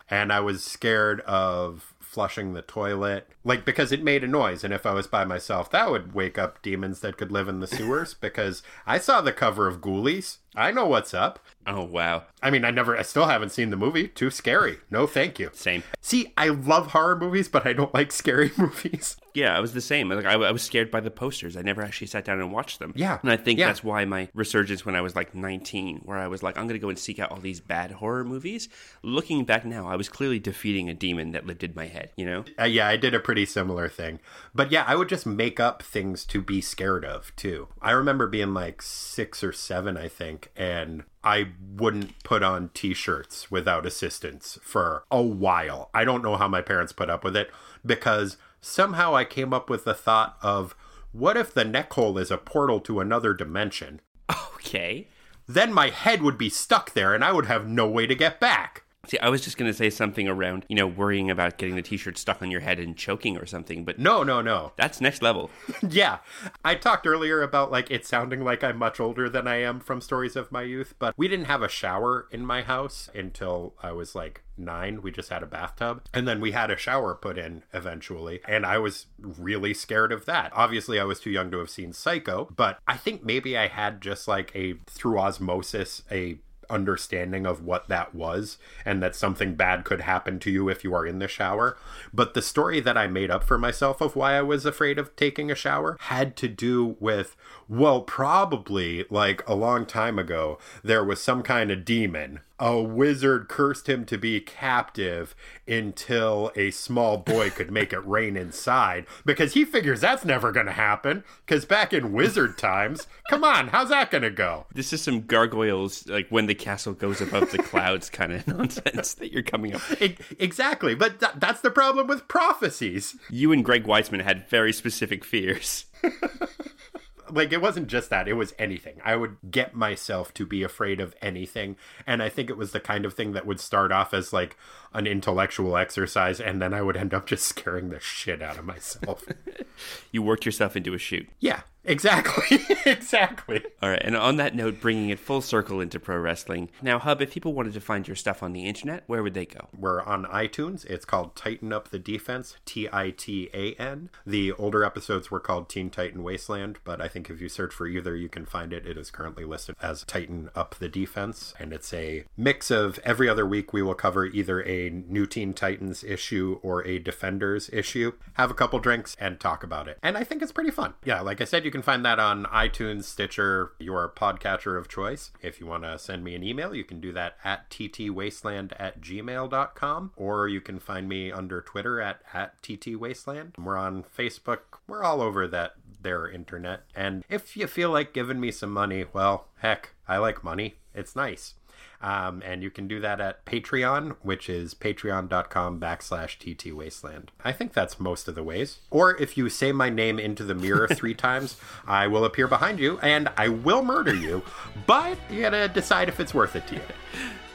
and I was scared of flushing the toilet. Like because it made a noise. And if i was by myself that would wake up demons that could live in the sewers. [LAUGHS] Because i saw the cover of ghoulies i know what's up Oh wow, i mean i never i still haven't seen the movie too scary no thank you same. See, I love horror movies, but I don't like scary [LAUGHS] movies. Yeah, I was the same. Like I, I was scared by the posters. I never actually sat down and watched them. Yeah, and I think yeah. that's why my resurgence when I was like 19, where I was like, I'm going to go and seek out all these bad horror movies. Looking back now, I was clearly defeating a demon that lived in my head. You know? Uh, yeah, I did a pretty similar thing. But yeah, I would just make up things to be scared of, too. I remember being like six or seven, I think, and I wouldn't put on t shirts without assistance for a while. I don't know how my parents put up with it because somehow I came up with the thought of what if the neck hole is a portal to another dimension? Okay. Then my head would be stuck there and I would have no way to get back. See, I was just going to say something around, you know, worrying about getting the t-shirt stuck on your head and choking or something, but No, no, no. that's next level. [LAUGHS] Yeah. I talked earlier about like it sounding like I'm much older than I am from stories of my youth, but we didn't have a shower in my house until I was like nine. We just had a bathtub. And then we had a shower put in eventually. And I was really scared of that. Obviously, I was too young to have seen Psycho, but I think maybe I had just like a, through osmosis, a understanding of what that was and that something bad could happen to you if you are in the shower. But the story that I made up for myself of why I was afraid of taking a shower had to do with, well, probably like a long time ago, there was some kind of demon. A wizard cursed him to be captive until a small boy could make it rain inside because he figures that's never going to happen. Because back in wizard times, come on, how's that going to go? This is some gargoyles, like when the castle goes above the clouds kind of [LAUGHS] nonsense that you're coming up. Exactly, but th- that's the problem with prophecies. You and Greg Weisman had very specific fears. [LAUGHS] Like it wasn't just that; it was anything. I would get myself to be afraid of anything, and I think it was the kind of thing that would start off as like an intellectual exercise, and then I would end up just scaring the shit out of myself. [LAUGHS] You worked yourself into a shoot. yeah, Exactly. [LAUGHS] exactly. All right, and on that note, bringing it full circle into pro wrestling. Now, Hub, if people wanted to find your stuff on the internet, where would they go? We're on iTunes. It's called Titan Up the Defense, T I T A N. The older episodes were called Teen Titan Wasteland, but I think if you search for either, you can find it. It is currently listed as Titan Up the Defense, and it's a mix of every other week we will cover either a new Teen Titans issue or a Defenders issue, have a couple drinks, and talk about it. And I think it's pretty fun. Yeah, like I said, you can find that on iTunes, Stitcher, your podcatcher of choice. If you want to send me an email, you can do that at ttwasteland at gmail.com, or you can find me under Twitter at, at ttwasteland. We're on Facebook. We're all over that their internet. And if you feel like giving me some money, well, heck, I like money. It's nice. Um, and you can do that at Patreon, which is patreon.com backslash TT Wasteland. I think that's most of the ways. Or if you say my name into the mirror [LAUGHS] three times, I will appear behind you and I will murder you. But you gotta decide if it's worth it to you. [LAUGHS]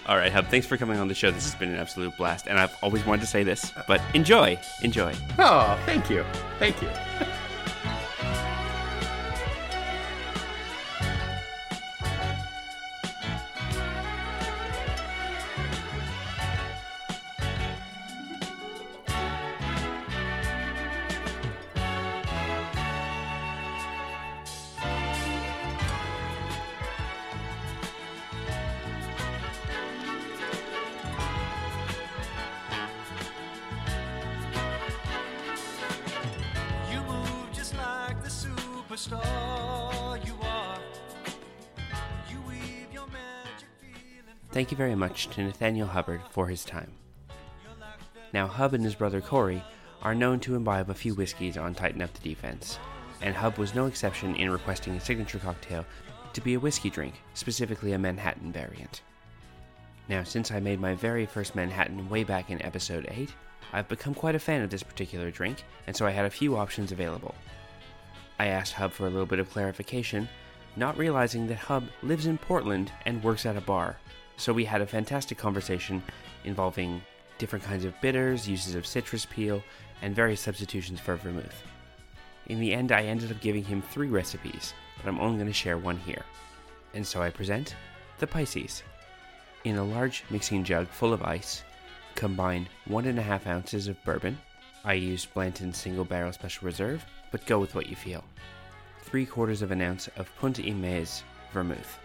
All right, Hub, thanks for coming on the show. This has been an absolute blast. And I've always wanted to say this, but enjoy. Enjoy. Oh, thank you. Thank you. You [LAUGHS] much to Nathaniel Hubbard for his time. Now, Hub and his brother Corey are known to imbibe a few whiskeys on Titan Up the Defense, and Hub was no exception in requesting a signature cocktail to be a whiskey drink, specifically a Manhattan variant. Now, since I made my very first Manhattan way back in episode 8, I've become quite a fan of this particular drink, and so I had a few options available. I asked Hub for a little bit of clarification, not realizing that Hub lives in Portland and works at a bar. So we had a fantastic conversation involving different kinds of bitters, uses of citrus peel, and various substitutions for vermouth. In the end, I ended up giving him three recipes, but I'm only going to share one here. And so I present the Pisces. In a large mixing jug full of ice, combine one and a half ounces of bourbon. I used Blanton's single barrel special reserve, but go with what you feel. Three quarters of an ounce of Punta Imez vermouth.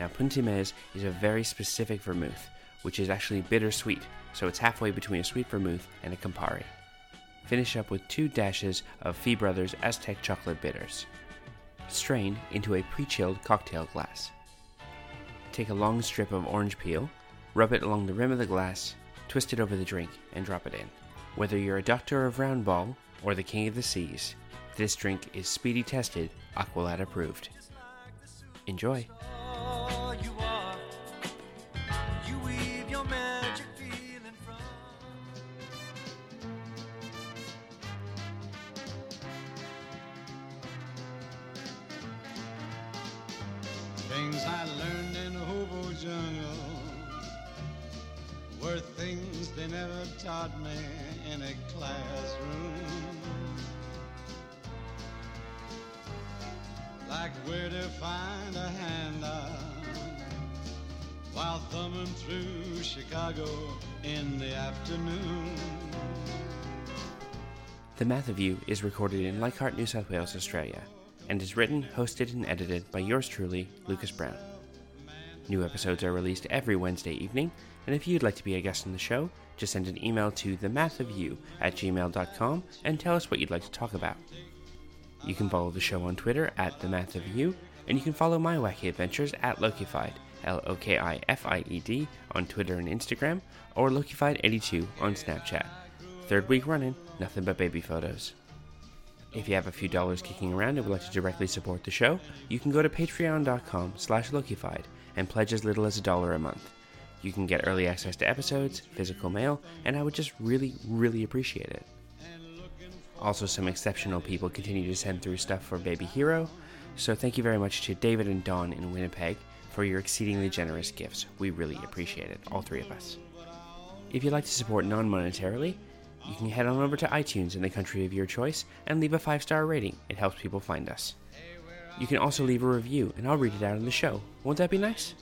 Now, Punta Imez is a very specific vermouth, which is actually bittersweet, so it's halfway between a sweet vermouth and a Campari. Finish up with two dashes of Fee Brothers Aztec chocolate bitters. Strain into a pre chilled cocktail glass. Take a long strip of orange peel, rub it along the rim of the glass, twist it over the drink, and drop it in. Whether you're a doctor of round ball or the king of the seas, this drink is speedy tested, Aqualad approved. Enjoy. Of You is recorded in Leichhardt, New South Wales, Australia, and is written, hosted, and edited by yours truly, Lucas Brown. New episodes are released every Wednesday evening, and if you'd like to be a guest on the show, just send an email to themathofyou at gmail.com and tell us what you'd like to talk about. You can follow the show on Twitter at themathofyou, and you can follow my wacky adventures at Lokified, L O K I F I E D, on Twitter and Instagram, or Lokified82 on Snapchat. Third week running, nothing but baby photos. If you have a few dollars kicking around and would like to directly support the show, you can go to patreon.com slash Lokified and pledge as little as a dollar a month. You can get early access to episodes, physical mail, and I would just really, really appreciate it. Also, some exceptional people continue to send through stuff for Baby Hero, so thank you very much to David and Dawn in Winnipeg for your exceedingly generous gifts. We really appreciate it, all three of us. If you'd like to support non monetarily, you can head on over to iTunes in the country of your choice and leave a five star rating. It helps people find us. You can also leave a review, and I'll read it out on the show. Won't that be nice?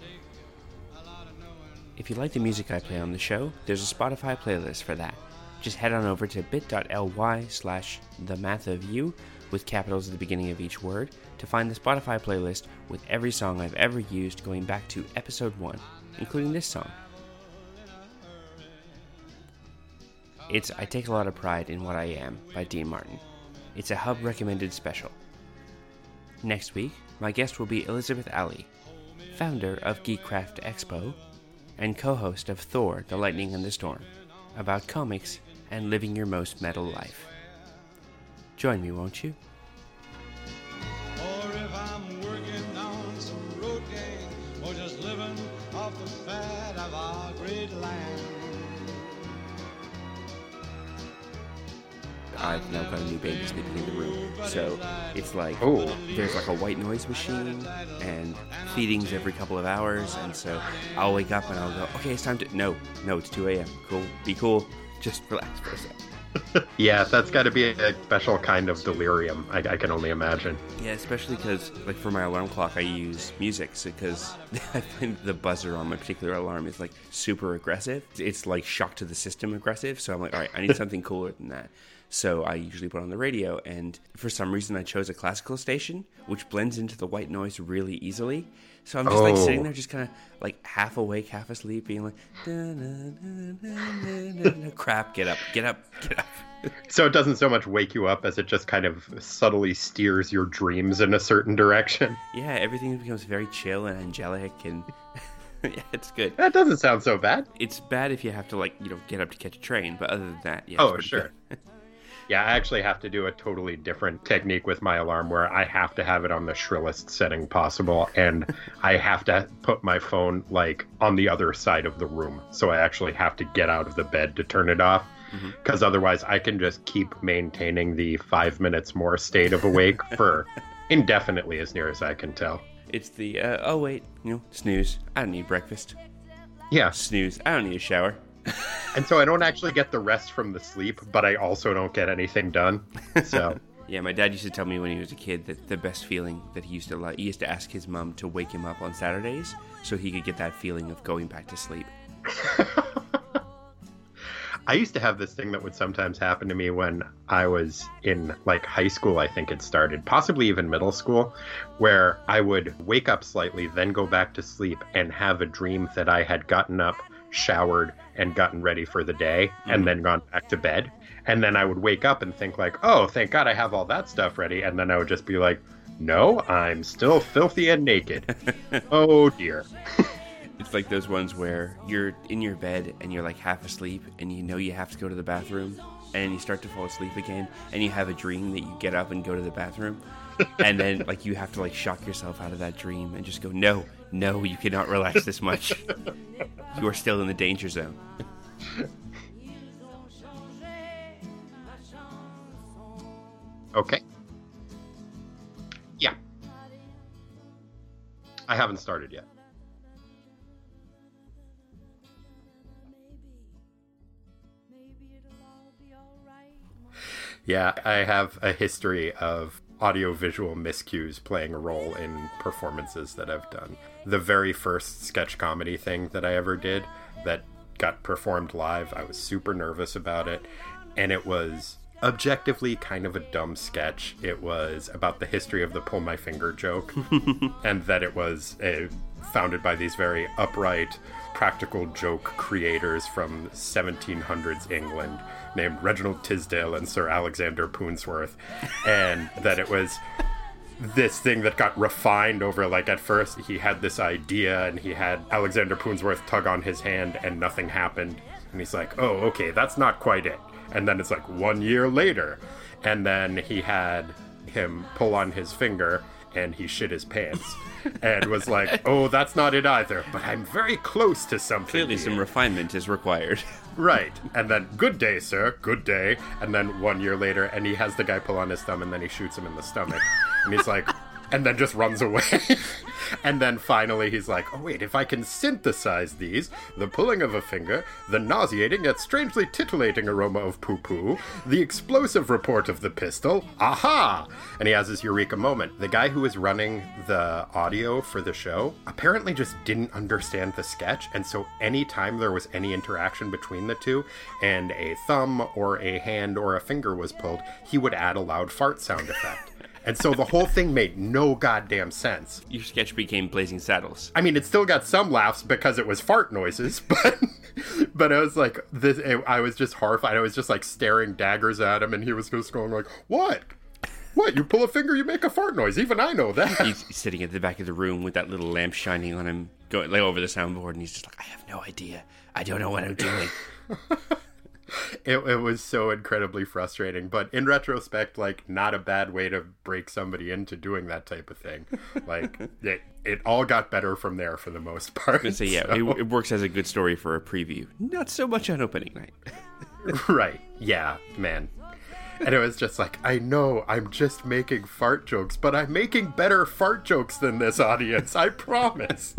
If you like the music I play on the show, there's a Spotify playlist for that. Just head on over to bit.ly slash the math of you with capitals at the beginning of each word to find the Spotify playlist with every song I've ever used going back to episode 1, including this song. It's I Take a Lot of Pride in What I Am by Dean Martin. It's a Hub recommended special. Next week, my guest will be Elizabeth Alley, founder of Geekcraft Expo and co host of Thor The Lightning and the Storm, about comics and living your most metal life. Join me, won't you? I've now got a new baby sleeping in the room. So it's like Oh. there's like a white noise machine and feedings every couple of hours. And so I'll wake up and I'll go, okay, it's time to. No, no, it's 2 a.m. Cool. Be cool. Just relax for a sec. [LAUGHS] Yeah, that's got to be a special kind of delirium. I, I can only imagine. Yeah, especially because, like, for my alarm clock, I use music because [LAUGHS] I find the buzzer on my particular alarm is like super aggressive. It's like shock to the system aggressive. So I'm like, all right, I need [LAUGHS] something cooler than that. So I usually put on the radio, and for some reason, I chose a classical station, which blends into the white noise really easily. So I'm just like Oh. sitting there, just kind of like half awake, half asleep, being like, crap, get up, get up, get up. [LAUGHS] So it doesn't so much wake you up as it just kind of subtly steers your dreams in a certain direction. yeah, everything becomes very chill and angelic, and [LAUGHS] yeah, it's good. That doesn't sound so bad. It's bad if you have to like you know get up to catch a train, but other than that, yeah. Oh, sure. [LAUGHS] Yeah, I actually have to do a totally different technique with my alarm where I have to have it on the shrillest setting possible and [LAUGHS] I have to put my phone like on the other side of the room. So I actually have to get out of the bed to turn it off because otherwise I can just keep maintaining the 5 minutes more state of awake for [LAUGHS] indefinitely as near as I can tell. It's the uh, oh wait, you know, snooze. I don't need breakfast. Yeah, Snooze. I don't need a shower. And so I don't actually get the rest from the sleep, but I also don't get anything done. So [LAUGHS] Yeah, my dad used to tell me when he was a kid that the best feeling that he used to like, he used to ask his mom to wake him up on Saturdays so he could get that feeling of going back to sleep. [LAUGHS] I used to have this thing that would sometimes happen to me when I was in like high school, I think it started, possibly even middle school, where I would wake up slightly, then go back to sleep and have a dream that I had gotten up, showered, and gotten ready for the day, and mm. then gone back to bed. And then I would wake up and think like, "Oh, thank God I have all that stuff ready." And then I would just be like, "No, I'm still filthy and naked." [LAUGHS] oh dear. It's like those ones where you're in your bed and you're like half asleep and you know you have to go to the bathroom and you start to fall asleep again and you have a dream that you get up and go to the bathroom [LAUGHS] and then like you have to like shock yourself out of that dream and just go no no you cannot relax this much you are still in the danger zone Okay. Yeah. I haven't started yet. Yeah, I have a history of audiovisual miscues playing a role in performances that I've done. The very first sketch comedy thing that I ever did that got performed live, I was super nervous about it, and it was objectively kind of a dumb sketch. It was about the history of the pull my finger joke, [LAUGHS] and that it was uh founded by these very upright, practical joke creators from 1700s England named Reginald Tisdale and Sir Alexander Poonsworth, and that it was this thing that got refined over like at first he had this idea and he had Alexander Poonsworth tug on his hand and nothing happened and he's like oh okay that's not quite it and then it's like one year later and then he had him pull on his finger and he shit his pants [LAUGHS] and was like oh that's not it either but I'm very close to something clearly here." some refinement is required [LAUGHS] Right. And then, good day, sir, good day. And then one year later, and he has the guy pull on his thumb and then he shoots him in the stomach. [LAUGHS] And he's like, and then just runs away. [LAUGHS] and then finally he's like, oh, wait, if I can synthesize these the pulling of a finger, the nauseating yet strangely titillating aroma of poo poo, the explosive report of the pistol, aha! And he has his eureka moment. The guy who was running the audio for the show apparently just didn't understand the sketch, and so anytime there was any interaction between the two and a thumb or a hand or a finger was pulled, he would add a loud fart sound effect. And so the whole thing made no goddamn sense. Your sketch became Blazing Saddles. I mean, it still got some laughs because it was fart noises, [LAUGHS] but but I was like, this. I was just horrified. I was just like staring daggers at him, and he was just going like, "What? What? You pull a finger, you make a fart noise. Even I know that." He's sitting at the back of the room with that little lamp shining on him, going like over the soundboard, and he's just like, "I have no idea. I don't know what I'm doing." [LAUGHS] [LAUGHS] it, it was so incredibly frustrating but in retrospect like not a bad way to break somebody into doing that type of thing like [LAUGHS] it, it all got better from there for the most part so yeah, it, it works as a good story for a preview. Not so much on opening night. [LAUGHS] right yeah man and it was just like i know i'm just making fart jokes but i'm making better fart jokes than this audience i promise